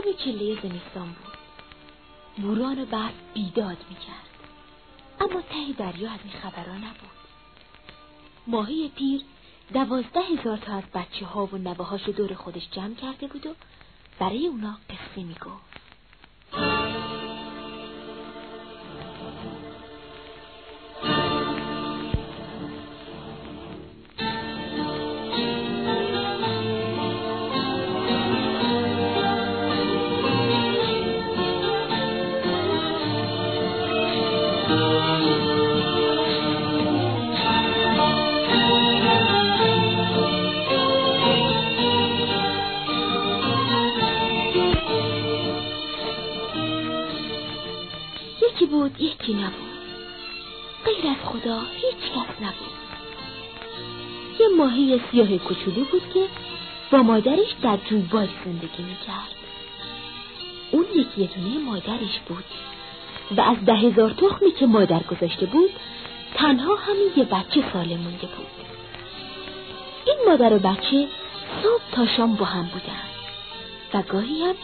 شب چله زمستان بود. بوران و برف بیداد می‌کرد. اما ته دریا از این خبرها نبود. ماهی پیر دوازده هزار تا از بچه ها و نوهاش دور خودش جمع کرده بود و برای اونا قصه می‌گفت. سیاه کوچولو بود که با مادرش در جویبار زندگی می‌کرد. اون یکی دونه مادرش بود و از ده هزار تخمی که مادر گذاشته بود تنها همین یه بچه سالم مونده بود. این مادر و بچه صبح تا شام با هم بودن و گاهی هم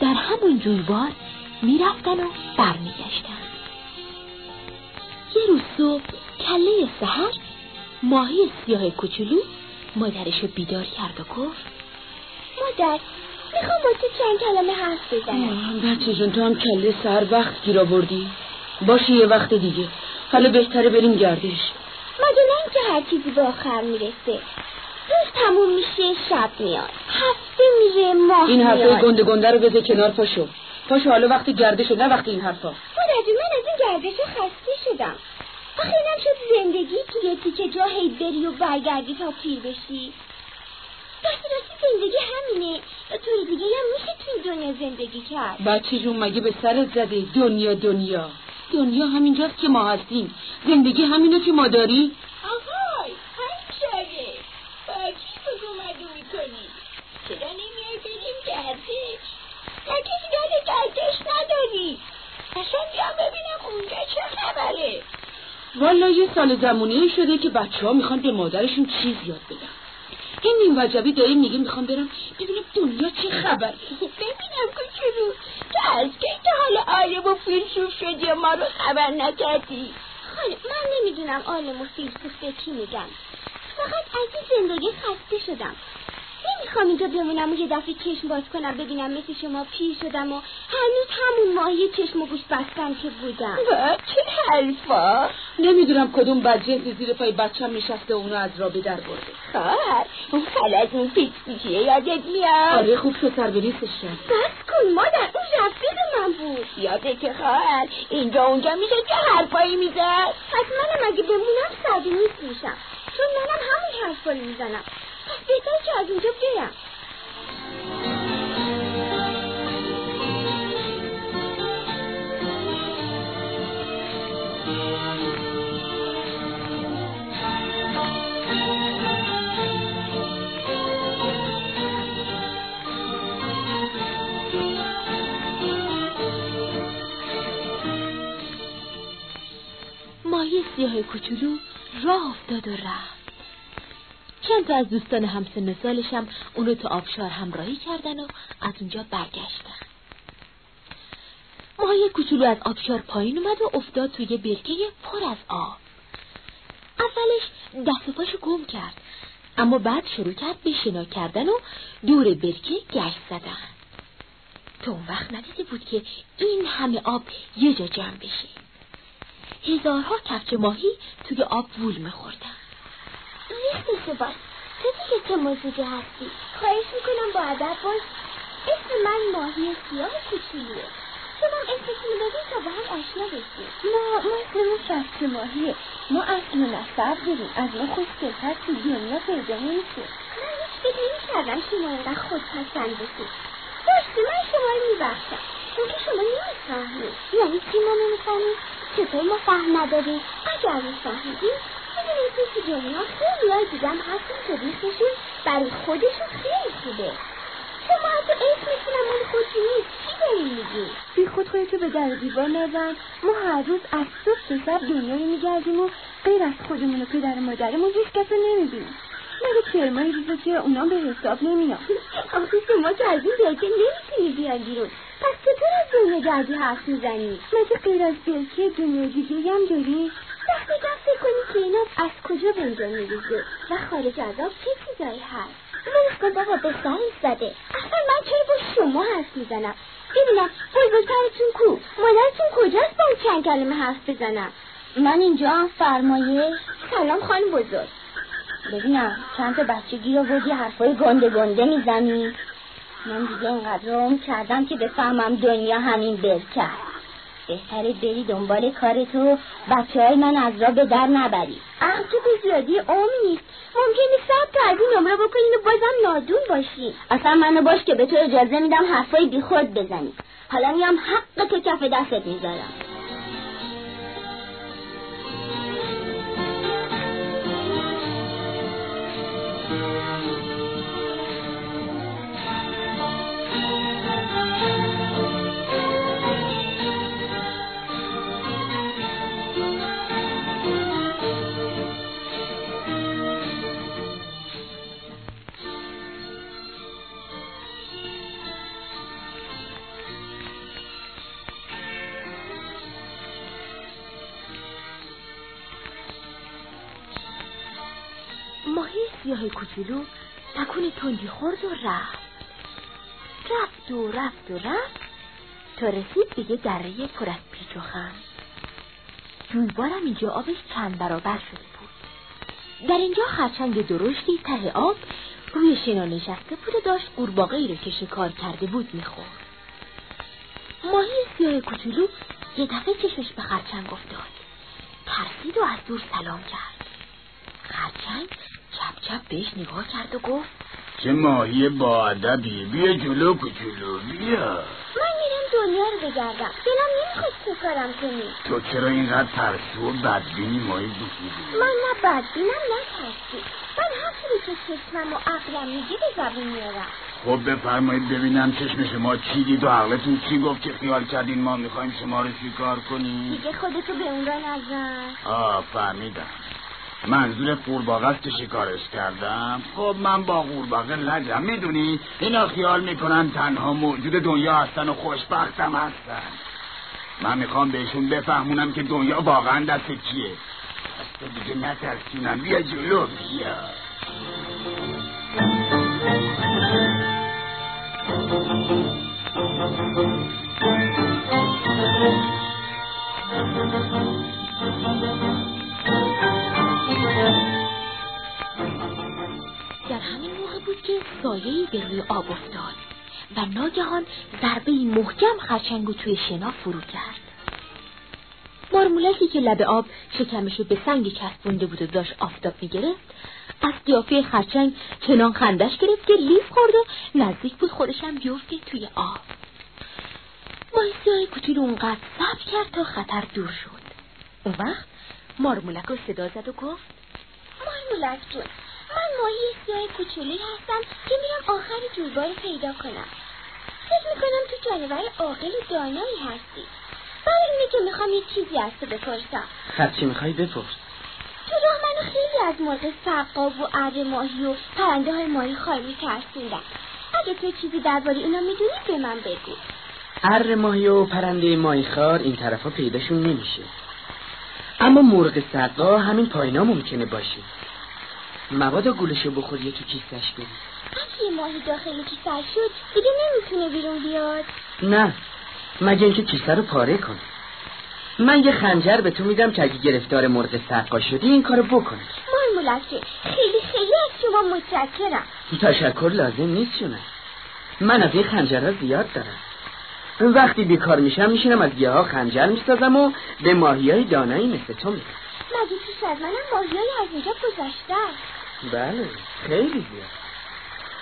در همون جویبار می‌رفتن و برمیگشتن. یه روز صبح کله سهر ماهی سیاه کوچولو مادرش رو بیدار کرد و گفت مادر می‌خوام با تو چند کلمه حرف بزنم. بچه جون تو هم کله سهر وقت گیر بردی باشی یه وقت دیگه. حالا بهتره بریم گردش. مگه نه که هر چیزی به آخر می‌رسه. روز تموم میشه شب میاد. هفته میره ماه این حرفه گنده گنده رو بذار کنار پاشو. پاشو حالا وقتی گردش نه وقتی این حرفا. مادر من از این گردش خسته شدم. آخه اینم شد زندگی که یه تیکه جا هی بری و برگردی تا پیر بشی. راستی راستی زندگی همینه. طور دیگه هم میشه تو دنیا زندگی کرد. بچه جون مگه به سرت زده؟ دنیا دنیا. دنیا همینجاست که ما هستیم. زندگی همینو که ما داری؟ آهای همشاره با کی بود اومده می‌کنی چرا نمیای بریم گردش کسی یاد گردش نداری؟ اصلا بیا ببینم اونجا چه خبره. والا یه سال زمانی شده که بچه ها می‌خوان به مادرشون چیز یاد بدن. این نیم وجبی داریم میگه می‌خوام برم ببینم دنیا چه خبر؟ ببینم کوچولو تو از که که حالا عالم و فیلسوف شدی ما رو خبر نکردی؟ خاله من نمی‌دونم عالم و فیلسوف به کی میگن. فقط از این زندگی خسته شدم. نمی‌خوام اینجا بمونم و یه دفعه چشم باز کنم ببینم مثل شما پیر شدم و هنوز همون ماهی چشم و گوش بستم که بودم. چه حرفا؟ نمی‌دونم کدوم بدجنسی زیر پای بچم نشسته اونو از رابه در برده. خواهر اون خلط اون پیچ پیچیه یادت میاد؟ آره خوب شد سر بس کن مادر اون رفیق من بود. یاده که خواهر اینجا اونجا میشه که حرفایی می‌زد؟ پس منم اگه بمونم سردی نیست میشم. چون منم همون حرفایی می‌زنم. بهتر که از اینجا برم ماهی سیاه کوچولو راه افتاد و رفت. چند تا از دوستان همسن سالش هم اونو تو آبشار همراهی کردن و از اونجا برگشتن. ماهی کوچولو از آبشار پایین اومد و افتاد توی برکه پر از آب. اولش دست پاشو گم کرد اما بعد شروع کرد به شنا کردن و دور برکه گشت زدن. تو اون وقت ندیده بود که این همه آب یه جا جمع بشه. هزارها کفچ ماهی توی آب وول میخوردن. نیست باش. تو دیگه چه موزیگه هستی؟ خواهش می‌کنم با ادب باش. اسم من ماهی سیاه کوچولوه شما اسمتون رو تا با هم آشنا بشید ما ما اسممون شست ماهیه. ما اصل و نصب داریم از ما خوشگلتر تو دنیا پیدا نمیشه من هیچ فکر نمی‌کردم شما اینقدر خودپسند بشید باشه من شما رو میبخشم. چون که شما نمی‌فهمید. یعنی چی ما نمی‌فهمید چطور ما فهم نداریم؟ اگر میفهمیدیم می‌دونید تو دنیا خیلی های دیگم هستن که ریختشون برای خودشون خیلی خوبه. شما حتی اسمتونم مال خودتون نیست؟ چی داریم میگی؟ بی خود خودتو به در دیوار نزن. ما هر روز از صبح تا شب دنیا رو میگردیم و غیر از خودمون و پدر و مادرمون هیچ کس رو نمی‌بینیم. مگه ترمای روزه که اونا به حساب نمیان آخه شما که از این برکه نمی‌تونی بیان بیرون. پس چطور از دنیا گردی حرف می‌زنی؟ مگه غیر از برکه دنیا دیگه هم داری وقتی فکر کنی که اینا از کجا به اینجا میریزه؟ و خارج از آب چه چیزایی هست؟ من کن بابا به سر زده. اصلا من چرا با شما حرف می‌زنم؟ ببینم بزرگترتون کو؟ مادرتون کجاست با چند کلمه حرف بزنم؟ من اینجا هم فرمایه سلام خانم بزرگ. ببینم چند تا بچگی رو بودی حرفای گنده گنده می‌زنی؟ من دیگه اینقدر روم کردم که بفهمم دنیا همین برکه بهتره بری دنبال کارتو بچه های من از را به در نبری. عقل تو به زیادی عمر نیست. ممکنه صد تا از این نمره بکنین و بازم نادون باشی. اصلا منو باش که به تو اجازه میدم حرفای بی خود بزنی. حالا میام حق تو کف دستت می‌ذارم. سیاه کوچولو تکون تندی خورد و رفت. رفت و رفت و رفت تا رسید به یه دره پر از پیچ و خم. جویبارم اینجا آبش چند برابر شده بود. در اینجا خرچنگ درشتی ته آب روی شنا نشسته بود و داشت قورباغه ای رو که شکار کرده بود می‌خورد. ماهی سیاه کوچولو یه دفعه چشمش به خرچنگ افتاد. ترسید و از دور سلام کرد. خرچنگ چپ چپ بهش نگاه کرد و گفت چه ماهی با ادبی؟ بیا جلو کوچولو بیا. من میرم دنیا رو بگردم. دلم نمی‌خواد چه کارم کنی. تو چرا اینقدر ترسو و بدبینی ماهی کوچولو من نه بدبینم نه ترسی من هرچی رو که چشمم و عقلم میگه به زبون میارم. خب بفرمایید ببینم چشم شما چی دید و عقلتون چی گفت که خیال کردین ما می‌خوایم شما رو شکار کنیم؟ دیگه خودتو به اون را نزن. آه فهمیدم. منظور قورباغه است که شکارش کردم. خب من با قورباغه لجم می‌دونی اینا خیال می‌کنن تنها موجود دنیا هستن و خوشبختم هستن. من می‌خوام بهشون بفهمونم که دنیا واقعا دست کیه. پس دیگه نترسونم. بیا جلو بیا. در همین موقع بود که سایه‌ای به روی آب افتاد و ناگهان ضربه محکم خرچنگو توی شنا فرو کرد. مارمولکی که لب آب شکمشو به سنگ چسبونده بود و داشت آفتاب می‌گرفت از قیافه خرچنگ چنان خندش گرفت که لیف خورد و نزدیک بود خودشم بیفته توی آب. ماهیسیاه کوچولو اونقدر صبر کرد تا خطر دور شد. اون وقت مارمولک رو صدا زد و گفت مارمولک جون من ماهی سیاه کوچولی هستم که میرم آخر جویبار رو پیدا کنم. فکر می‌کنم تو جانور عاقل و دانایی هستی. برای اینه که می‌خوام یه چیزی از تو بپرسم. خب چی می‌خوای بپرس. تو راه منو خیلی از مرغ سقاب و اره ماهی و پرنده های ماهی خالی ترسوندن اگه تو چیزی درباره اینا می‌دونی به من بگو. ار ماهی و پرنده ماهی خار این طرفا پیداشون نمیشه. اما مرغ سقا همین پایینا ممکنه باشه. مبادا گولشو بخوری تو کیسش بری اگه یه ماهی داخل کیسه شد دیگه نمی‌تونه بیرون بیاد. نه مگه اینکه کیسه رو پاره کنه من یه خنجر به تو میدم که اگه گرفتار مرغ سقا شدی این کارو بکنی مارمولک خیلی خیلی از شما متشکرم. تشکر لازم نیست شونه من از این خنجرها زیاد دارم. وقتی بیکار میشم میشینم از گیاه ها خنجر می‌سازم و به ماهی های دانایی مثل تو میدم مگه پیش از منم ماهیایی از اینجا گذشتن بله خیلی زیاد.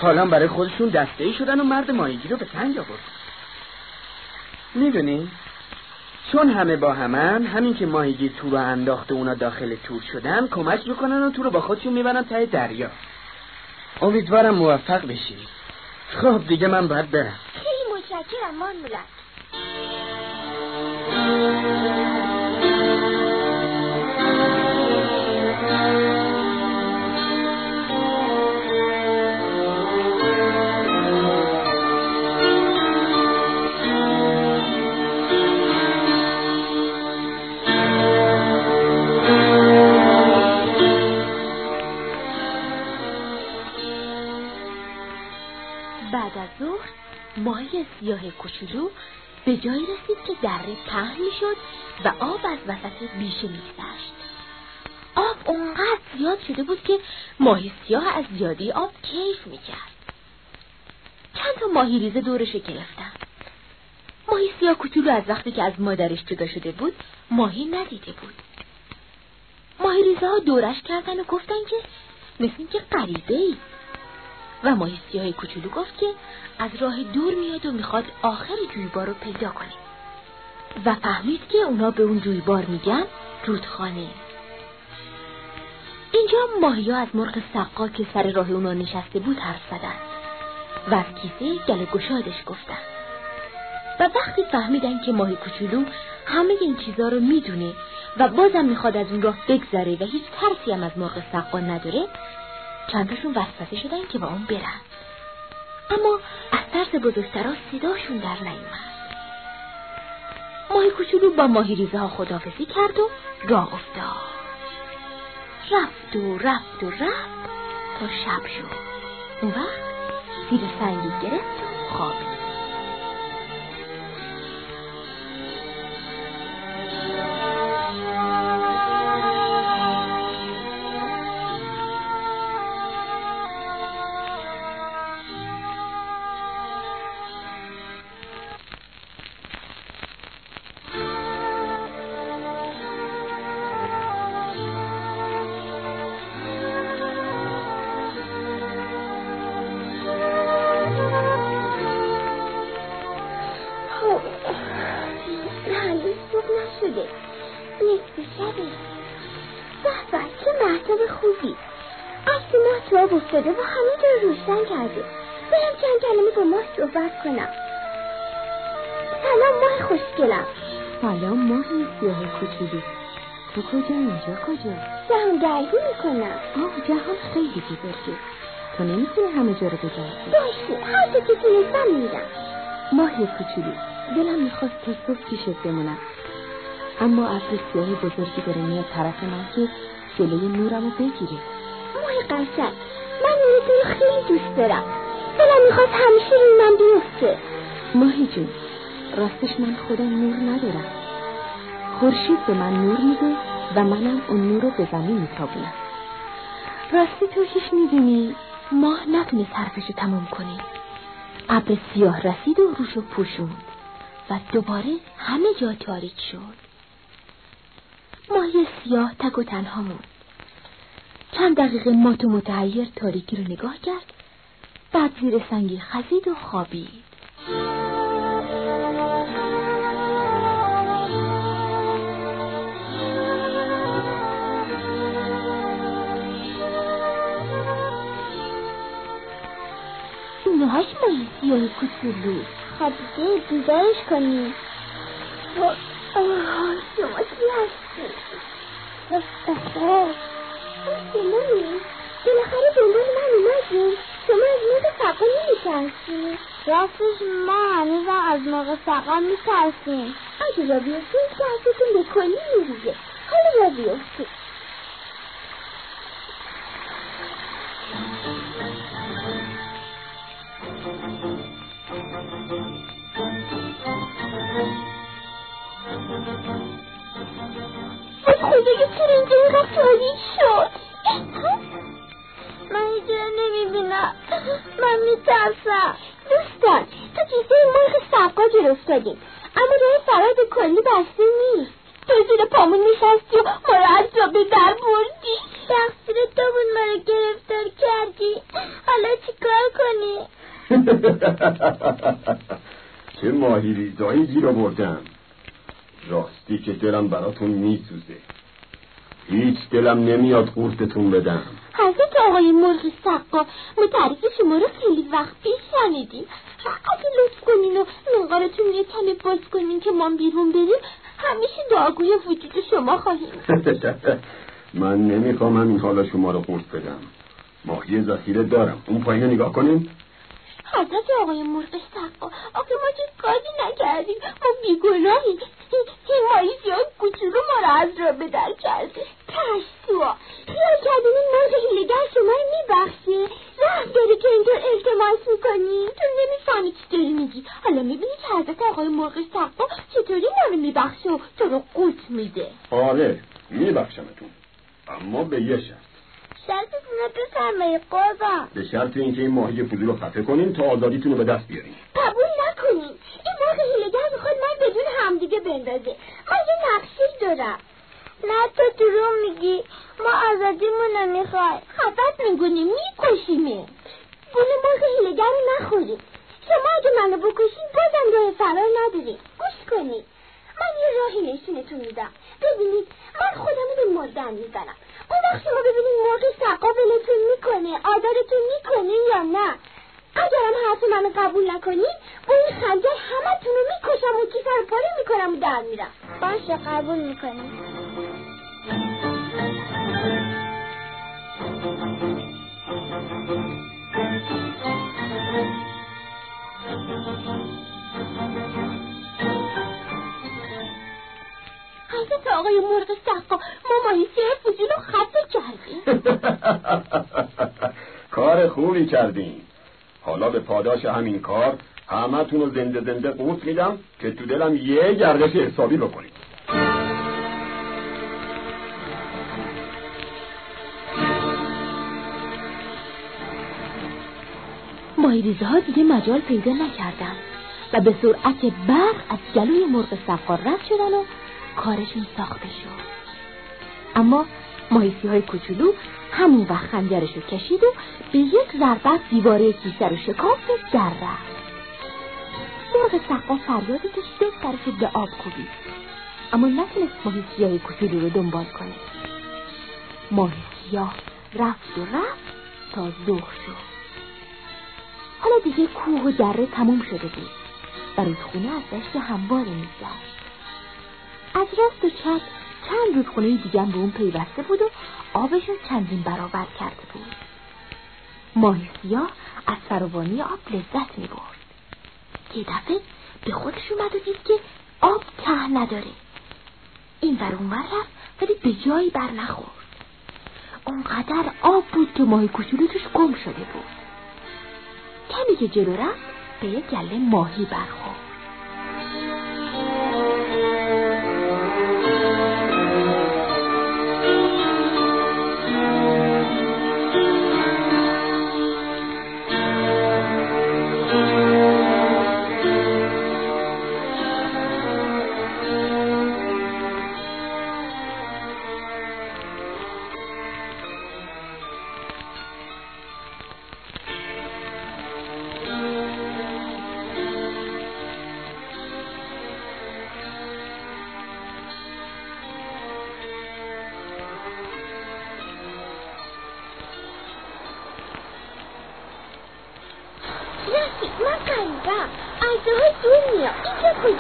حالا برای خودشون دسته ای شدن و مرد ماهیگیر رو به تنگ آورد می‌دونی چون همه با همن همین که ماهیگیر تو رو انداخته اونا داخل تور شدن کمک می‌کنن و تو رو با خودشون می‌برن ته دریا. امیدوارم موفق بشی. خب دیگه من باید برم. خیلی متشکرم مارمولک سیاه کوچولو به جایی رسید که دره پهن می‌شد و آب از وسط بیشه میگذشت. آب اونقدر زیاد شده بود که ماهی سیاه از زیادی آب کیف می‌کرد. چند تا ماهی ریزه دورش گرفتن ماهی سیاه کوچولو از وقتی که از مادرش جدا شده بود ماهی ندیده بود. ماهی ریزه ها دورش کردن و گفتن که مثل که قریبه ای و ماهی سیاه کوچولو گفت که از راه دور میاد و می‌خواد آخر جویبار رو پیدا کنه. و فهمید که اونا به اون جویبار میگن رودخانه. اینجا ماهی ها از مرغ سقا که سر راه اونا نشسته بود حرف زدن و از کیسه گل گشادش گفتن. و وقتی فهمیدن که ماهی کوچولو همه این چیزا رو می‌دونه و بازم می‌خواد از اون راه بگذره و هیچ ترسی هم از مرغ سقا نداره چندشون وسوسه شدن که با اون برن. اما از ترس بزرگترا صداشون در نیومد. ماهی کوچولو با ماهی ریزه ها خدافزی کرد و راه افتاد. رفت و رفت و رفت تا شب شد. اون وقت زیر سنگی گرفت و خوابید. صحبت کنم. سلام ماه خوشگلم. سلام ماه سیاه کوچولو. تو کجا اینجا؟ کجا؟ جهان گردی می‌کنم. آه جهان خیلی بزرگه تو نمی‌تونی همه جا رو بگردی باشه هر جا که تونستم میرم. ماه کوچولو. دلم می‌خواست تا صبح پیشت بمونم. اما ابر سیاه بزرگی داره میاد طرف من که جلوی نورمو بگیره. ماه قشنگ من نور خیلی دوست دارم. دلم می‌خواد همیشه این من بیفته. ماهی جون راستش من خودم نور ندارم. خورشید به من نور میده و منم اون نور رو به زمین میتابونم. راستی تو هیچ می‌دونی ماه نتونه حرفش رو تموم کنه. ابر سیاه رسید و روشو پوشوند و دوباره همه جا تاریک شد. ماهی سیاه تک و تنها موند. چند دقیقه مات و متحیر تاریکی رو نگاه کرد. بعد زیر سنگی خزید و خوابید. اینهاش ماهی سیاه کوچولو. خب دیگه بیدارش کنی شما کی هستی؟ بالاخره دنبال من اومدی. شما از مرغ سقا نمیترسی؟ راستش ما هنوزم از مرغ سقا میترسیم. اگه را بیفتیم ترستون به کلی میریزه حالا را بیفتیم خدایا چرا اینجا اینقدر تاریک شد. نمی‌بینم. من میترسم. دوستان تو کیسه مرغ سقا گیر افتادیم اما راه به کلی بسته نیست. تو زیر پامون نشستی و ما رو از به در بردی. تقصیر تو بود ما رو گرفتار کردی. حالا چیکار کنی؟ چه ماهی ریزایی گیر آوردم. راستی که دلم براتون میسوزه. هیچ دلم نمیاد قورتتون بدم. حضرت آقای مرغ سقا ما تعریف شما رو خیلی وقت پیش شنیدیم. اگه لطف کنین و منقارتون یه کمی باز کنین که ما بیرون بریم. همیشه دعاگوی وجود شما خواهیم. من نمی‌خوام همین حالا شما رو قورت بدم. ماهی ذخیره دارم. اون پایین نگاه کنیم حضرت آقای مرغ سقا آخه ما چه کاری نکردیم. ما بیگناهیم. این ماهی زیاد کوچولو ما را از را به در کرده ترسوا خیال کردین این مرغ هیلگر شما رو میبخشه رحم داری که اینطور التماس می‌کنی تو نمی‌فهمی چی داری میگی حالا می‌بینی که حضرت آقای مرغ سقا چطوری ما رو میبخشه و تو رو قوت میده آره میبخشمتون اما به یه شرط شرطتون رو بفرمایید قربان. به شرط اینکه این ماهی فضول رو خفه کنین تا آزادیتون رو به دست بیارین. قبول نکنین این مرغ هیلگر می‌خواد من بدون همدیگه بندازه. من یه نقشه دارم. نه تو دروغ میگی. ما آزادیمون رو می‌خوای خفت میگونی میکشیمه. گونه مرغ هیلگر رو نخوریم. شما اگه منو بکشین بازم راه فرار نداریم. گوش کنید. من یه راهی نشونتون میدم. ببینید من خودم به مردن می‌زنم. اون وقت شما ببینید مرغ سقا ولتون می‌کنه آدارتون می‌کنه یا نه. اگرم حرف منو قبول نکنید با این خنجر همتون رو می‌کشم و کیسه رو پاره می‌کنم و در میرم. باشه قبول می‌کنیم حضرت آقای مرغ سقا ما ماهیچه فضول رو خطه کردیم کار خوبی کردین حالا به پاداش همین کار همتون رو زنده زنده قوت میدم که تو دلم یه گردش حسابی بکنید ماهیریزه ها دیگه مجال پیدا نکردن و به سرعت برق از گلوی مرغ سقار رد شدن و کارشون ساخته شد. اما ماهیسی های کوچولو همون وقت خنجرش رو کشید و به یک ضربت دیواره کیسه رو شکافت و در رفت. مرغ سقا فریادی کشید و سرش به آب کوبید. اما نتونست ماهی سیاه کوچولو رو دنبال کنه. ماهی سیاه رفت و رفت تا ظهر شد. حالا دیگه کوه و دره تموم شده بود. و رودخونه از دشت همواره میگذشت از راست و چپ چند رودخونه دیگه به اون پیوسته بود و آبشون چندین برابر کرده بود. ماهی سیاه از فراوانی آب لذت می برد یه دفعه به خودش اومد و دید که آب ته نداره. این بر اون رفت ولی به جایی بر نخورد. اونقدر آب بود که ماهی کوچولو توش گم شده بود. کمی که جلو رفت به یک گله ماهی برخورد.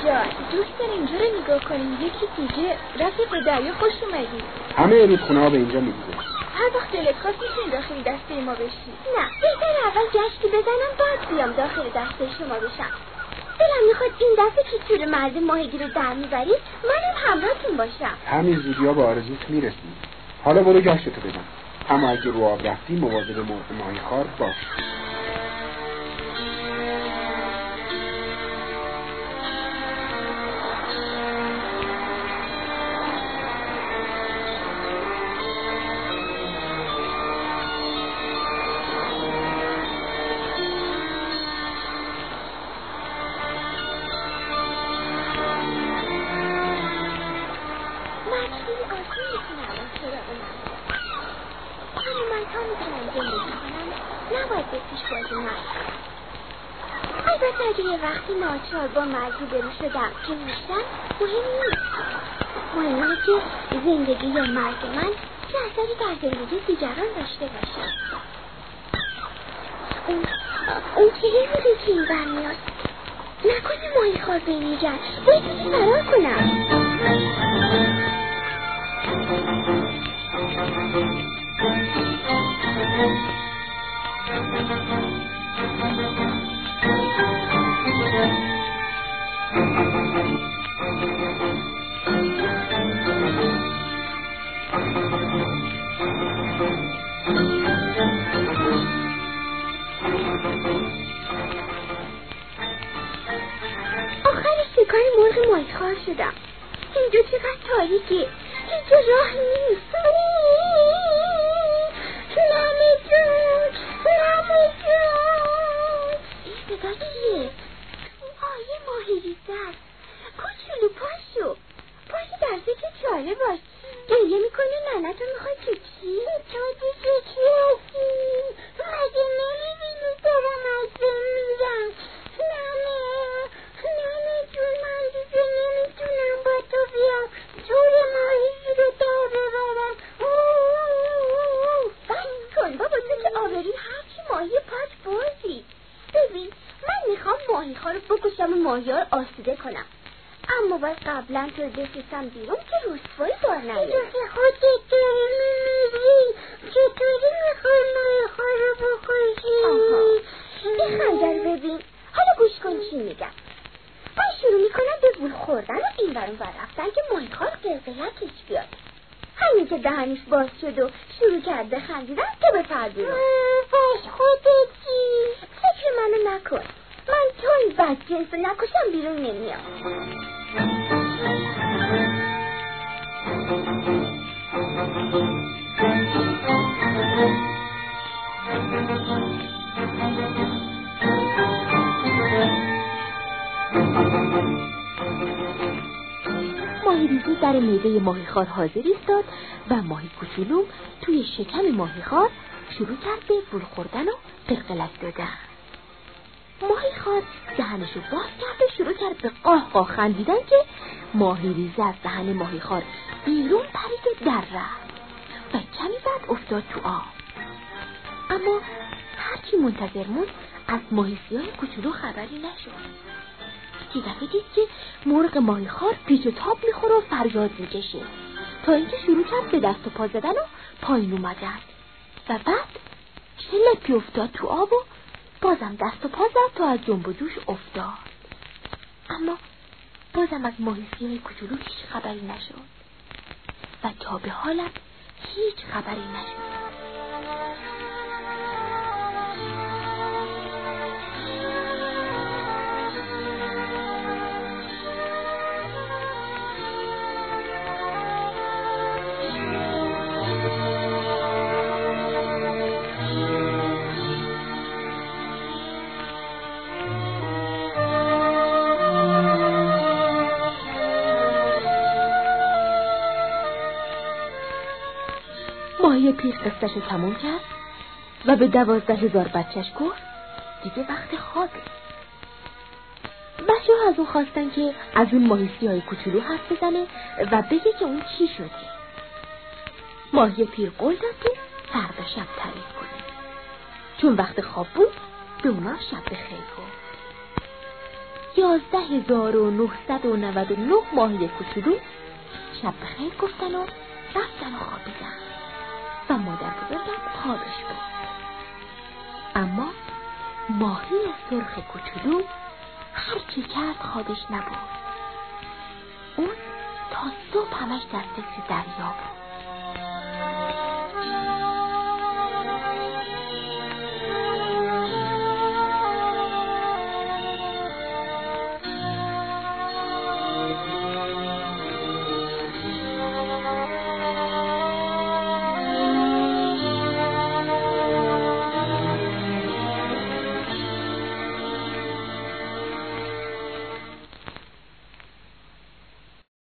کجاست دوست داره اینجا رو نگاه کنیم یکی دیگه رفیق به دریا خوش اومدی همه رودخونه ها به اینجا می‌گیره هر وقت دلت خواست می‌تونی داخل دسته ما بشی نه بهتر اول گشتی بزنم بعد بیام داخل دسته شما بشم دلم می‌خواد این دفعه که تور مرد ماهگی رو در می‌برید منم همراهتون باشم همین زودی ها به آرزوت می‌رسیم حالا برو گشتتو بزن اما اگه رو آب رفتی مواظب ماهی خار باش با مرزی برو شدم که نیستم مهم نیست. مهم اینه که زندگی یا مرگ من چه اثری در زندگی دیگران داشته باشه. اون اون که یه میده که این برمیاد نکنه ماهی خوار بمیرن باید دیگه فرار کنم. Thank you. شکار مرغ مایخار شدم. اینجا چقدر تاریکه. اینجا راه نیست. آره. قبلا تو بفرستم بیرون که رسوایی بار نیاد که خودت داری میمیری چطوری می‌خوای مایخا رو بخوشی این خنجر ببین. حالا گوش کن چی میگم. من شروع می‌کنم به بول خوردن و این برون بر رفتن که مایخا قلقلکش بیاد. همین که دهنش باز شد و شروع کرده خندیدن تو بپر بیرون پس خودت چی؟ فکر منو نکن. من تو این بدجنس نکشم بیرون نمیام. ماهی ریزی در میده ماهی خار حاضر ایستاد و ماهی کوچولو توی شکم ماهی خار شروع کرد به بول خوردن و قلقلک دادن. ماهی خار دهنشو باز کرد و شروع کرد به قاه قاه خندیدن که ماهی ریزه از دهن ماهی خار بیرون پرید و در رفت. و کمی بعد افتاد تو آب. اما هرچی منتظر موند از ماهی سیاه کوچولو خبری نشد. یه دفعه دید که مرغ ماهی خار پیچ و تاب می‌خوره و فریاد می‌کشه. تا اینکه شروع کرد به دست و پا زدن و پایین اومدن. و بعد چه افتاد تو آب و بازم دست و پا زد تا از جنب و جوش افتاد. اما بازم از ماهی سیاه کوچولو هیچ خبری نشد. و تا به حالم هیچ خبری نشد. پیر قصتش تموم کرد و به دوازده هزار بچهش گفت دیگه وقت خوابه. بچه ها از اون خواستن که از اون ماهی سیاه کوچولو حرف بزنه و بگه که اون چی شده. ماهی پیر قول داد که فردا شب تعریف کنه. چون وقت خواب بود به اونا شب بخیر گفت. یازده هزار و نهصد و نود و نه ماهی کوچولو شب بخیر گفتن و رفتن و خوابیدن و مادر بزرگم خوابش بود. اما ماهی سرخ کوچولو هر چی کرد خوابش نبود اون تا صبح همش در فکر دریا بود.